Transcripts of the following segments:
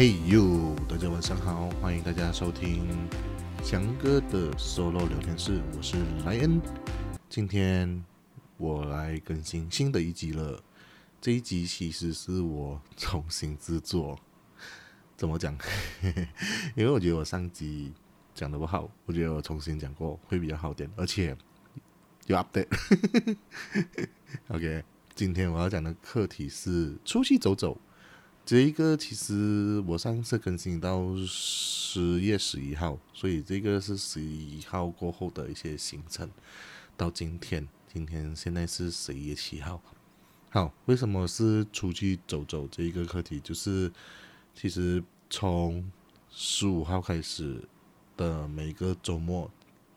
嘿呦，大家晚上好，欢迎大家收听翔哥的 solo 聊天室，我是莱恩。今天我来更新新的一集了，这一集其实是我重新制作。怎么讲？因为我觉得我上集讲的不好，我觉得我重新讲过会比较好点，而且有 update。OK，今天我要讲的课题是出去走走。这一个其实我上次更新到十月十一号，所以这个是十一号过后的一些行程。到今天，今天现在是十一月七号。好，为什么是出去走走这一个课题？就是其实从十五号开始的每个周末，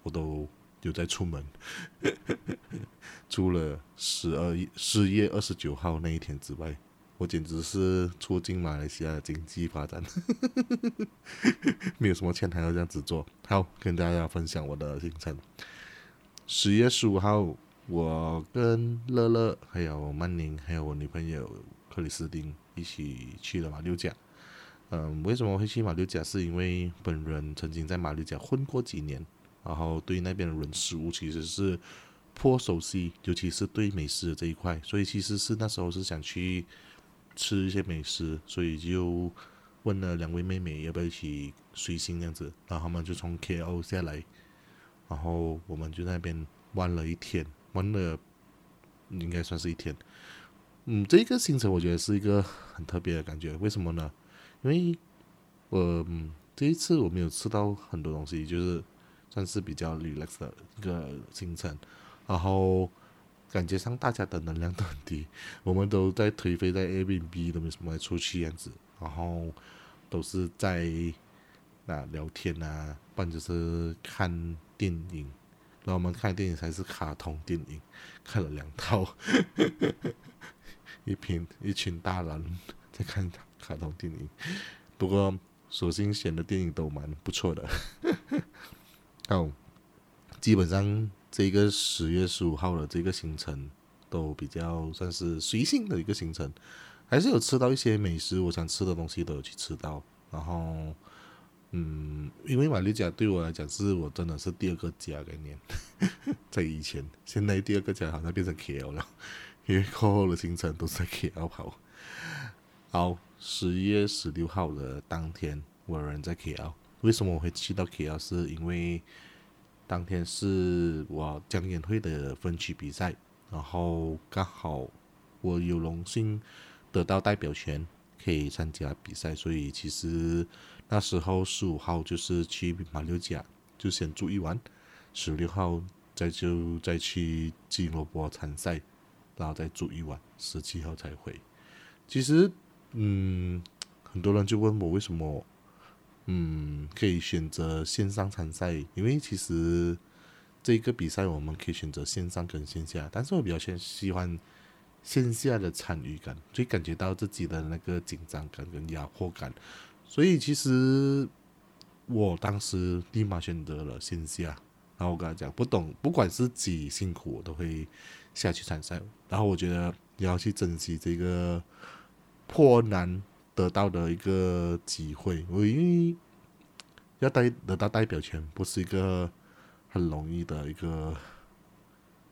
我都有在出门，除了十二十月二十九号那一天之外。我简直是促进马来西亚的经济发展，没有什么钱还要这样子做。好，跟大家分享我的行程。十月十五号，我跟乐乐、还有曼宁、还有我女朋友克里斯汀一起去了马六甲。嗯，为什么会去马六甲？是因为本人曾经在马六甲混过几年，然后对那边的人事物其实是颇熟悉，尤其是对美食这一块，所以其实是那时候是想去。吃一些美食，所以就问了两位妹妹要不要一起随行这样子，然后他们就从 KL 下来，然后我们就那边玩了一天，玩了应该算是一天。嗯，这个行程我觉得是一个很特别的感觉，为什么呢？因为我这一次我没有吃到很多东西，就是算是比较 relax 的一个行程，然后。感觉上大家的能量都很低，我们都在颓废，在 A、B、B 都没什么出去样子，然后都是在那聊天啊，不然就是看电影。然后我们看电影才是卡通电影，看了两套，一群一群大人在看卡通电影。不过所幸选的电影都蛮不错的，哦，基本上。这个十月十五号的这个行程都比较算是随性的一个行程，还是有吃到一些美食，我想吃的东西都有去吃到。然后，嗯，因为马六甲对我来讲是我真的是第二个家概念，在以前，现在第二个家好像变成 KL 了，因为过后的行程都是在 KL 跑。好，十一月十六号的当天，我人在 KL，为什么我会去到 KL？是因为当天是我江演会的分区比赛，然后刚好我有荣幸得到代表权，可以参加比赛，所以其实那时候十五号就是去马六甲，就先住一晚，十六号再就再去吉隆坡参赛，然后再住一晚，十七号才回。其实，嗯，很多人就问我为什么。嗯，可以选择线上参赛，因为其实这个比赛我们可以选择线上跟线下，但是我比较喜欢线下的参与感，所以感觉到自己的那个紧张感跟压迫感，所以其实我当时立马选择了线下，然后我跟他讲，不懂，不管是几辛苦，我都会下去参赛，然后我觉得你要去珍惜这个破难。得到的一个机会，我因为要代得到代表权，不是一个很容易的一个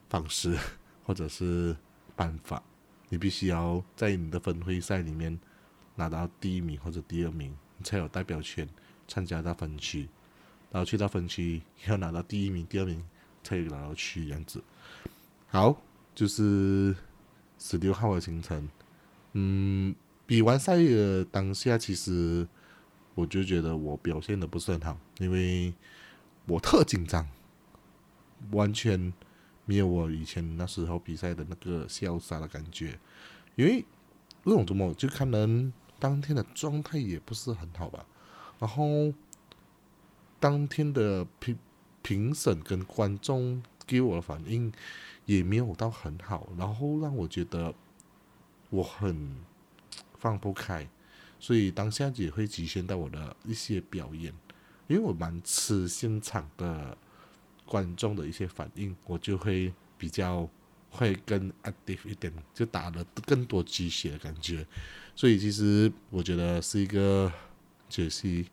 方式或者是办法。你必须要在你的分会赛里面拿到第一名或者第二名，你才有代表权参加到分区。然后去到分区要拿到第一名、第二名，才有拿到区这样子。好，就是十六号的行程，嗯。比完赛的当下，其实我就觉得我表现的不是很好，因为我特紧张，完全没有我以前那时候比赛的那个潇洒的感觉。因为那种怎么就可能当天的状态也不是很好吧，然后当天的评评审跟观众给我的反应也没有到很好，然后让我觉得我很。放不开，所以当下也会局限到我的一些表演，因为我蛮吃现场的观众的一些反应，我就会比较会更 active 一点，就打了更多鸡血的感觉，所以其实我觉得是一个解析，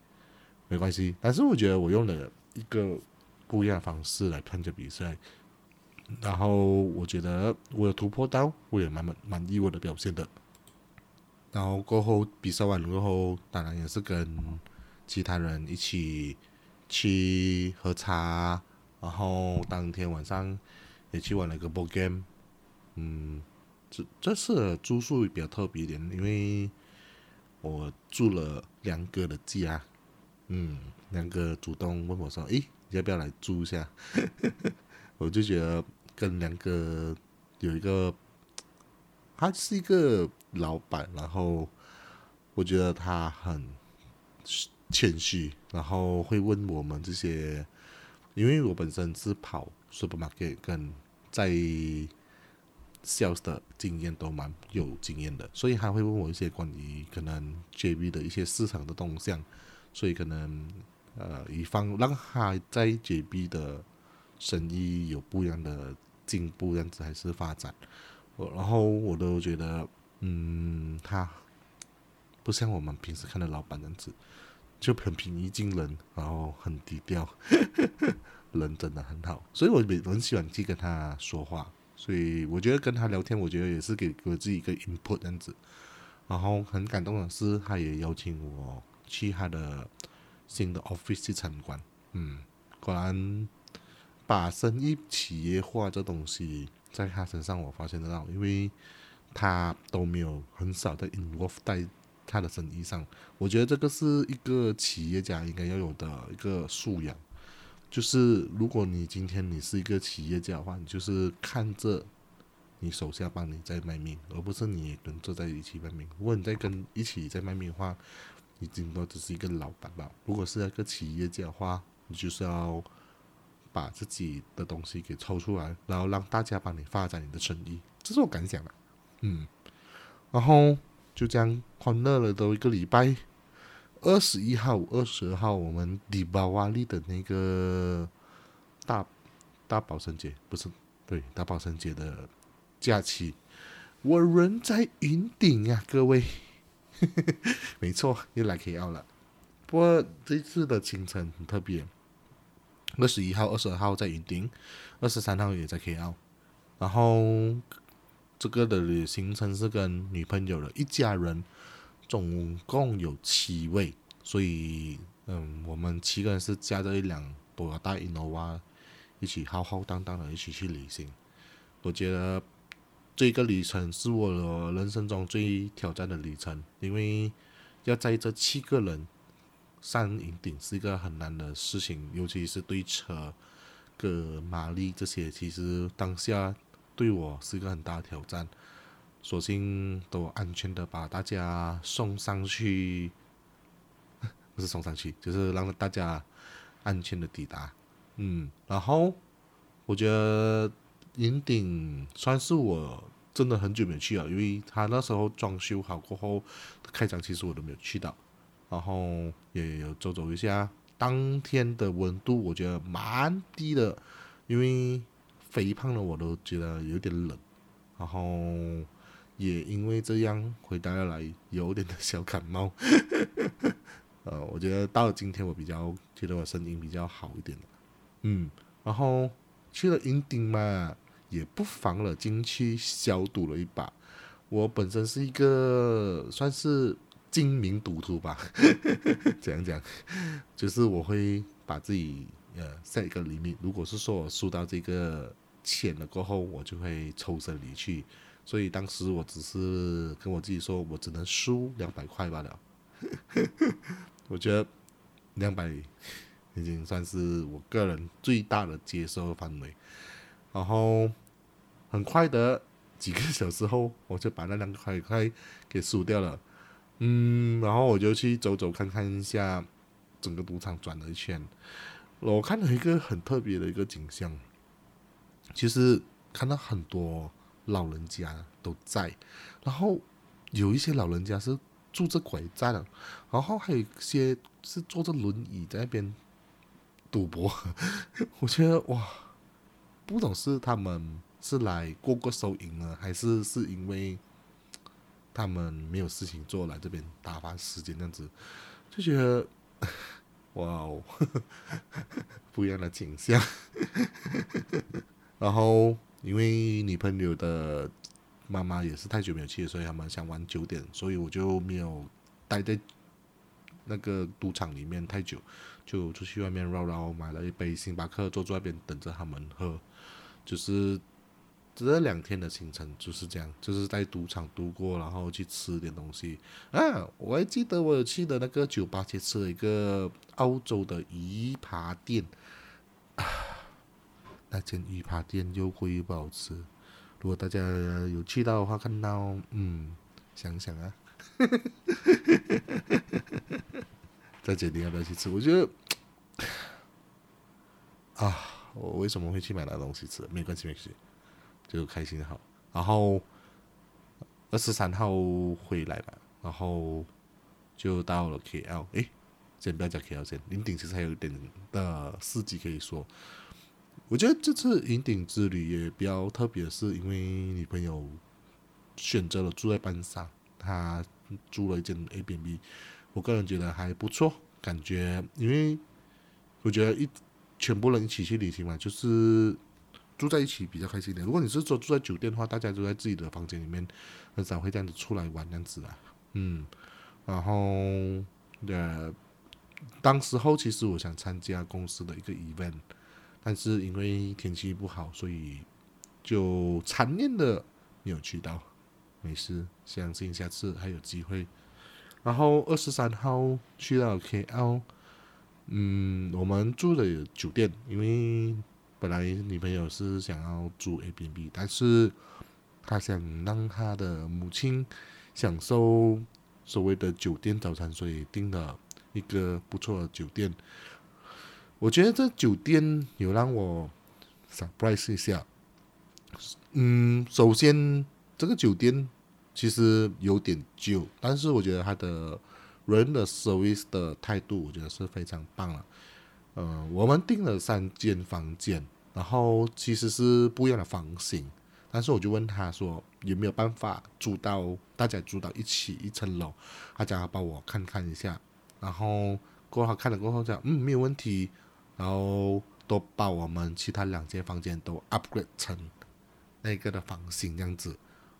没关系。但是我觉得我用了一个不一样的方式来看这比赛，然后我觉得我有突破到，我也蛮满满意我的表现的。然后过后比赛完过后，当然也是跟其他人一起去喝茶，然后当天晚上也去玩了个 board game。嗯，这这次住宿比较特别一点，因为我住了梁哥的家。嗯，梁哥主动问我说：“诶，要不要来住一下？” 我就觉得跟梁哥有一个，他是一个。老板，然后我觉得他很谦虚，然后会问我们这些，因为我本身是跑 supermarket 跟在 sales 的经验都蛮有经验的，所以他会问我一些关于可能 JB 的一些市场的动向，所以可能呃，以方让他在 JB 的生意有不一样的进步，样子还是发展，我然后我都觉得。嗯，他不像我们平时看的老板样子，就很平易近人，然后很低调，人真的很好，所以我每很喜欢去跟他说话，所以我觉得跟他聊天，我觉得也是给我自己一个 input 这样子。然后很感动的是，他也邀请我去他的新的 office 去参观。嗯，果然把生意企业化这东西在他身上我发现得到，因为。他都没有很少的 involve 在他的生意上，我觉得这个是一个企业家应该要有的一个素养。就是如果你今天你是一个企业家的话，你就是看着你手下帮你在卖命，而不是你跟坐在一起卖命。如果你在跟一起在卖命的话，你顶多只是一个老板吧。如果是一个企业家的话，你就是要把自己的东西给抽出来，然后让大家帮你发展你的生意。这是我感想的。嗯，然后就这样欢乐了都一个礼拜。二十一号、二十二号，我们迪巴瓦利的那个大大保生节不是对大保生节的假期，我人在云顶呀，各位，没错，又来 KL 了。不过这次的行程很特别，二十一号、二十二号在云顶，二十三号也在 KL，然后。这个的行程是跟女朋友的一家人，总共有七位，所以嗯，我们七个人是驾着一辆多大 Innova，一起浩浩荡荡的一起去旅行。我觉得这个旅程是我人生中最挑战的旅程，因为要载这七个人上银顶是一个很难的事情，尤其是对车、个马力这些，其实当下。对我是一个很大的挑战，索性都安全的把大家送上去，不是送上去，就是让大家安全的抵达。嗯，然后我觉得云顶算是我真的很久没有去了，因为他那时候装修好过后开张，其实我都没有去到，然后也有走走一下。当天的温度我觉得蛮低的，因为。肥胖的我都觉得有点冷，然后也因为这样回答来有点的小感冒。呃，我觉得到了今天我比较觉得我声音比较好一点了。嗯，然后去了云顶嘛，也不妨了进去消毒了一把。我本身是一个算是精明赌徒吧，怎样讲？就是我会把自己。呃，下一个厘米，如果是说我输到这个钱了过后，我就会抽身离去。所以当时我只是跟我自己说，我只能输两百块罢了。我觉得两百已经算是我个人最大的接受范围。然后很快的几个小时后，我就把那两百块给输掉了。嗯，然后我就去走走看看一下整个赌场转了一圈。我看到一个很特别的一个景象，其实看到很多老人家都在，然后有一些老人家是拄着拐杖，然后还有一些是坐着轮椅在那边赌博。我觉得哇，不懂是他们是来过过收银呢，还是是因为他们没有事情做来这边打发时间这样子。就觉得 哇哦，不一样的景象。然后因为女朋友的妈妈也是太久没有去，所以他们想玩久点，所以我就没有待在那个赌场里面太久，就出去外面绕绕，买了一杯星巴克，坐在外边等着他们喝，就是这两天的行程就是这样，就是在赌场度过，然后去吃点东西啊。我还记得我有去的那个酒吧去吃了一个澳洲的鱼扒店啊，那间鱼扒店又贵又不好吃。如果大家有去到的话，看到嗯，想想啊，再决定要不要去吃。我觉得啊，我为什么会去买那东西吃？没关系，没关系，就开心好。然后二十三号回来吧，然后就到了 KL。诶，先不要讲 KL 先，云顶其实还有一点的事迹可以说。我觉得这次云顶之旅也比较特别，是因为女朋友选择了住在班上，她租了一间 A B B，我个人觉得还不错，感觉因为我觉得一全部人一起去旅行嘛，就是住在一起比较开心点。如果你是说住在酒店的话，大家都在自己的房间里面，很少会这样子出来玩这样子啦，嗯，然后呃，当时候其实我想参加公司的一个 event。但是因为天气不好，所以就残念的没有去到。没事，相信下次还有机会。然后二十三号去到 KL，嗯，我们住的酒店，因为本来女朋友是想要住 A B B，但是她想让她的母亲享受所谓的酒店早餐，所以订了一个不错的酒店。我觉得这酒店有让我 surprise 一下。嗯，首先这个酒店其实有点旧，但是我觉得它的人的 service 的态度，我觉得是非常棒了。嗯，我们订了三间房间，然后其实是不一样的房型，但是我就问他说有没有办法住到大家住到一起一层楼，他讲要帮我看看一下，然后过后看了过后讲嗯没有问题。然后都把我们其他两间房间都 upgrade 成那个的房型样子，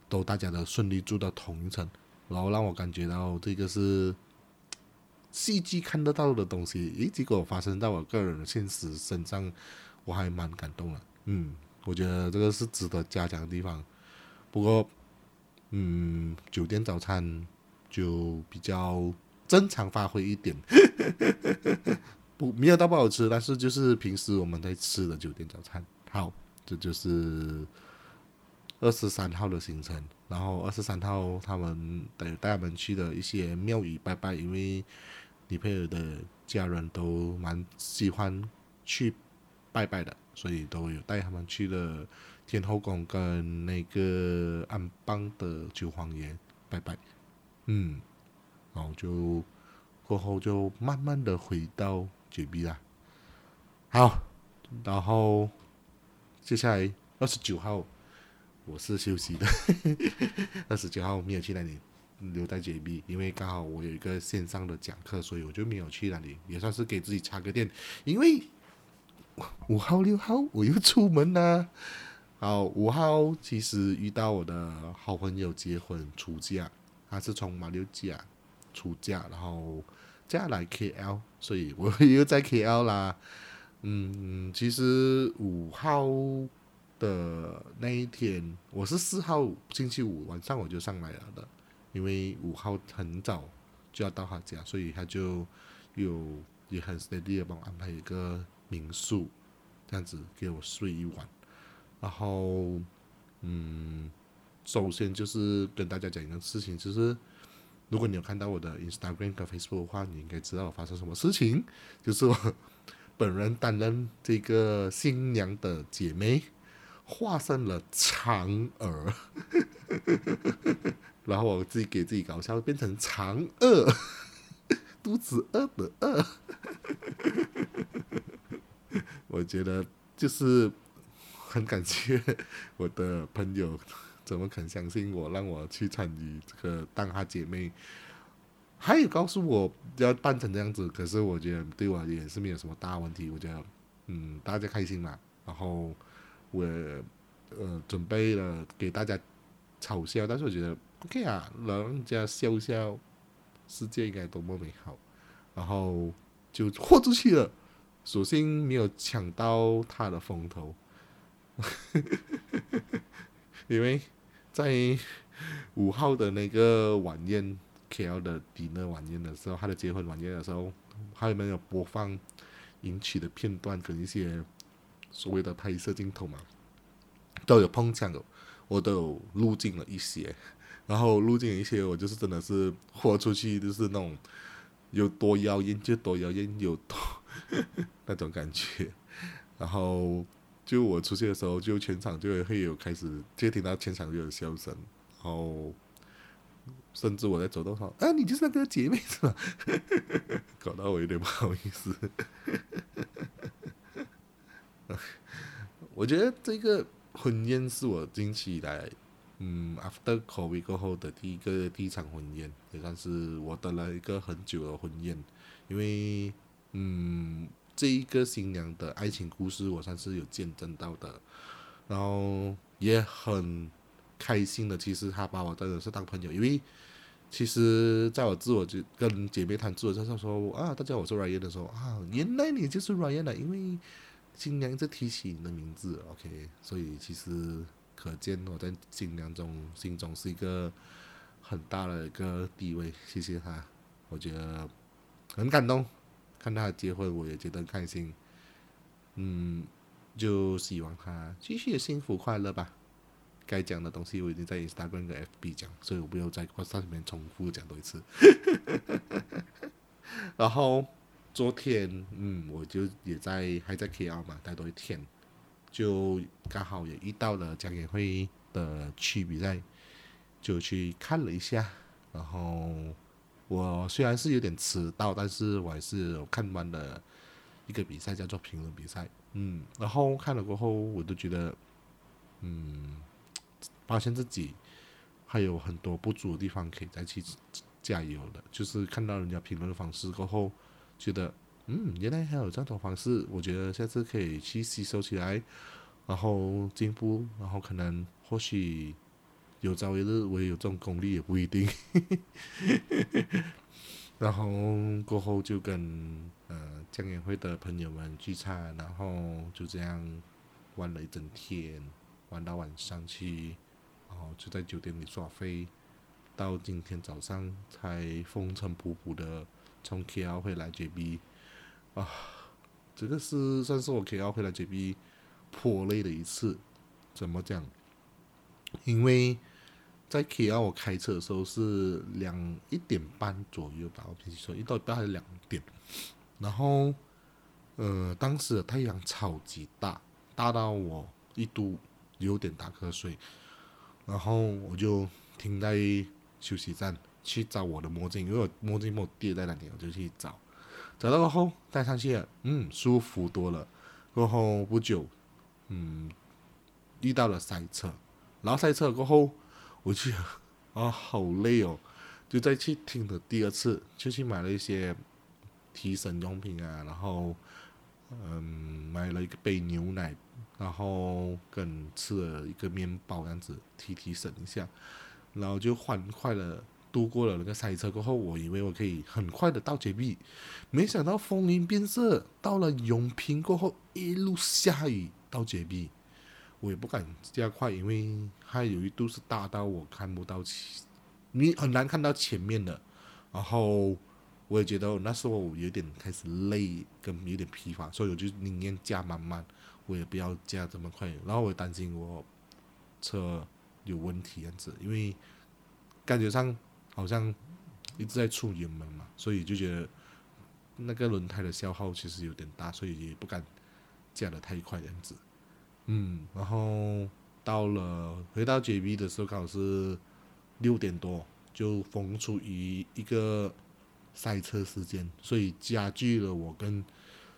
都大家都顺利住到同一层，然后让我感觉到这个是戏剧看得到的东西，诶，结果发生在我个人现实身上，我还蛮感动的。嗯，我觉得这个是值得嘉奖的地方。不过，嗯，酒店早餐就比较正常发挥一点。不，没有到不好吃，但是就是平时我们在吃的酒店早餐。好，这就是二十三号的行程。然后二十三号他们带带他们去的一些庙宇拜拜，因为女朋友的家人都蛮喜欢去拜拜的，所以都有带他们去了天后宫跟那个安邦的九皇爷拜拜。嗯，然后就过后就慢慢的回到。绝壁啦，好，然后接下来二十九号我是休息的，二十九号没有去那里，留在 JB，，因为刚好我有一个线上的讲课，所以我就没有去那里，也算是给自己插个电。因为五号六号我又出门啦，好，五号其实遇到我的好朋友结婚出嫁，他是从马六甲出嫁，然后。嫁来 KL，所以我又在 KL 啦。嗯，其实五号的那一天，我是四号星期五晚上我就上来了的，因为五号很早就要到他家，所以他就有也很 steady 的帮我安排一个民宿，这样子给我睡一晚。然后，嗯，首先就是跟大家讲一个事情，就是。如果你有看到我的 Instagram 和 Facebook 的话，你应该知道发生什么事情。就是我本人担任这个新娘的姐妹，化身了嫦娥，然后我自己给自己搞笑，变成嫦娥，肚子饿的饿。我觉得就是很感谢我的朋友。怎么肯相信我，让我去参与这个当她姐妹？还有告诉我要办成这样子，可是我觉得对我也是没有什么大问题。我觉得，嗯，大家开心嘛。然后我呃准备了给大家嘲笑，但是我觉得 OK 啊，让人家笑笑，世界应该多么美好。然后就豁出去了，索性没有抢到他的风头，因为在五号的那个晚宴。K.L. 的迪那晚宴的时候，他的结婚晚宴的时候，还有没有播放迎娶的片段跟一些所谓的拍摄镜头嘛？都有碰巧的，我都有录进了一些，然后录进一些，我就是真的是豁出去，就是那种有多妖艳就多妖艳，有多 那种感觉。然后就我出去的时候，就全场就会有开始，就听到全场就有笑声，然后。甚至我在走道上，啊，你就是那个姐妹是吧？搞到我有点不好意思。我觉得这个婚宴是我近期以来，嗯，after COVID 过后的第一个第一场婚宴，也算是我等了一个很久的婚宴。因为，嗯，这一个新娘的爱情故事，我算是有见证到的，然后也很。开心的，其实她把我真的是当朋友，因为其实在我自我就跟姐妹谈自我介绍说啊，大家我是 Ryan 的时候啊，原来你就是 Ryan 的，因为新娘在提起你的名字，OK，所以其实可见我在新娘中心中是一个很大的一个地位，谢谢他，我觉得很感动，看他结婚我也觉得开心，嗯，就希望他继续幸福快乐吧。该讲的东西我已经在 Instagram 跟 FB 讲，所以我不用在上面重复讲多一次。然后昨天，嗯，我就也在还在 KL 嘛，待多一天，就刚好也遇到了江演会的区比赛，就去看了一下。然后我虽然是有点迟到，但是我还是看完了一个比赛，叫做评论比赛。嗯，然后看了过后，我都觉得，嗯。发现自己还有很多不足的地方，可以再去加油的。就是看到人家评论的方式过后，觉得嗯，原来还有这种方式。我觉得下次可以去吸收起来，然后进步，然后可能或许有朝一日我也有这种功力也不一定。然后过后就跟呃江演会的朋友们聚餐，然后就这样玩了一整天，玩到晚上去。然后就在酒店里耍飞，到今天早上才风尘仆仆的从 KL 回来 JB，啊，这个是算是我 KL 回来 JB 颇累的一次。怎么讲？因为在 KL 我开车的时候是两一点半左右吧，我平时说一到一半还是两点。然后，呃，当时的太阳超级大，大到我一度有点打瞌睡。然后我就停在休息站去找我的墨镜，因为我墨镜没跌在那里，我就去找。找到过后戴上去了，嗯，舒服多了。过后不久，嗯，遇到了塞车，然后塞车过后，我去啊，好累哦，就再去听了第二次，就去买了一些提神用品啊，然后嗯，买了一个杯牛奶。然后跟吃了一个面包，这样子提提神一下，然后就欢快的度过了那个塞车过后，我以为我可以很快的到绝壁，没想到风云变色，到了永平过后一路下雨到绝壁，我也不敢加快，因为它有一度是大到我看不到，你很难看到前面的，然后我也觉得那时候我有点开始累跟有点疲乏，所以我就宁愿加慢慢。我也不要加这么快，然后我担心我车有问题样子，因为感觉上好像一直在出油门嘛，所以就觉得那个轮胎的消耗其实有点大，所以也不敢加的太快样子。嗯，然后到了回到 JB 的时候，刚好是六点多，就逢处于一个赛车时间，所以加剧了我跟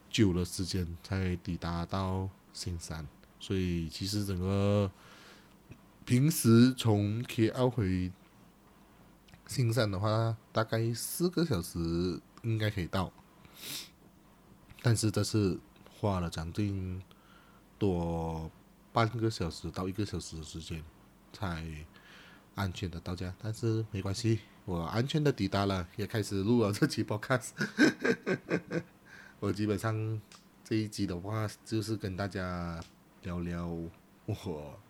久的时间才抵达到。新山，所以其实整个平时从 KL 回新山的话，大概四个小时应该可以到，但是这次花了将近多半个小时到一个小时的时间，才安全的到家。但是没关系，我安全的抵达了，也开始录了这期 podcast。我基本上这一集的话，就是跟大家聊聊我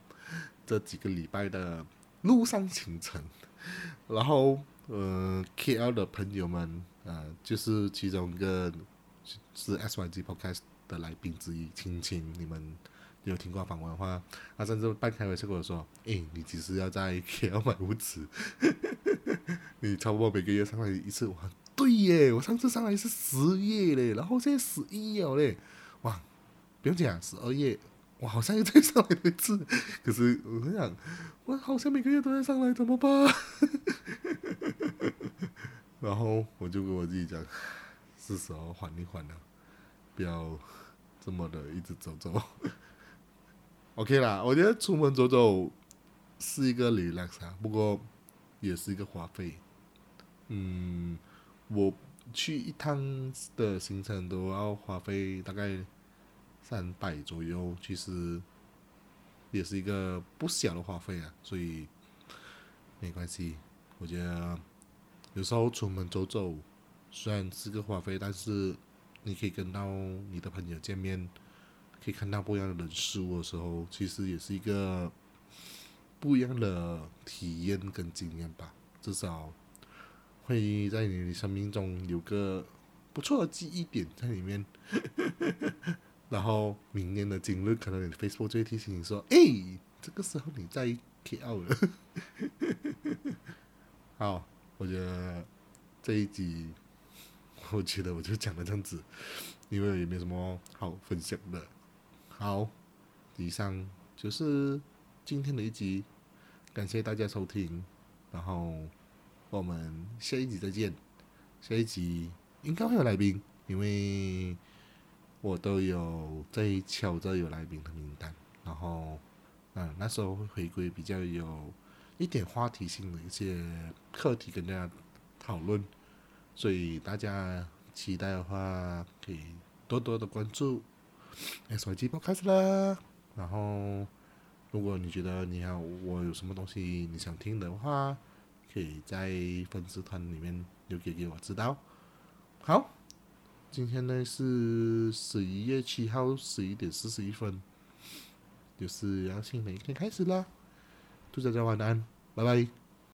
这几个礼拜的路上行程。然后，呃，KL 的朋友们，呃，就是其中一个是 SYG Podcast 的来宾之一，亲亲，你们有听过访问的话，他甚至半开玩笑跟我说：“诶，你其实要在 KL 买屋子，你差不多每个月上来一次。”哇，对耶，我上次上来是十月嘞，然后现在十一月嘞，哇，不用讲，十二月。我好像又再上来一次，可是我想，我好像每个月都在上来，怎么办？然后我就跟我自己讲，是时候缓一缓了，不要这么的一直走走。OK 啦，我觉得出门走走是一个 relax 啊，不过也是一个花费。嗯，我去一趟的行程都要花费大概。三百左右，其实也是一个不小的花费啊，所以没关系。我觉得有时候出门走走，虽然是个花费，但是你可以跟到你的朋友见面，可以看到不一样的人事物的时候，其实也是一个不一样的体验跟经验吧。至少会在你的生命中有个不错的记忆点在里面。然后明年的今日，可能你的 Facebook 就会提醒你说：“哎，这个时候你在 KL 了。”好，我觉得这一集，我觉得我就讲了这样子，因为也没什么好分享的。好，以上就是今天的一集，感谢大家收听，然后我们下一集再见。下一集应该会有来宾，因为。我都有在敲着有来宾的名单，然后，嗯，那时候会回归比较有一点话题性的一些课题跟大家讨论，所以大家期待的话可以多多的关注。哎，手机播开始了，然后如果你觉得你要我有什么东西你想听的话，可以在粉丝团里面留给给我知道。好。今天呢是十一月七号十一点四十一分，就是要新的一天开始啦！祝大家晚安，拜拜。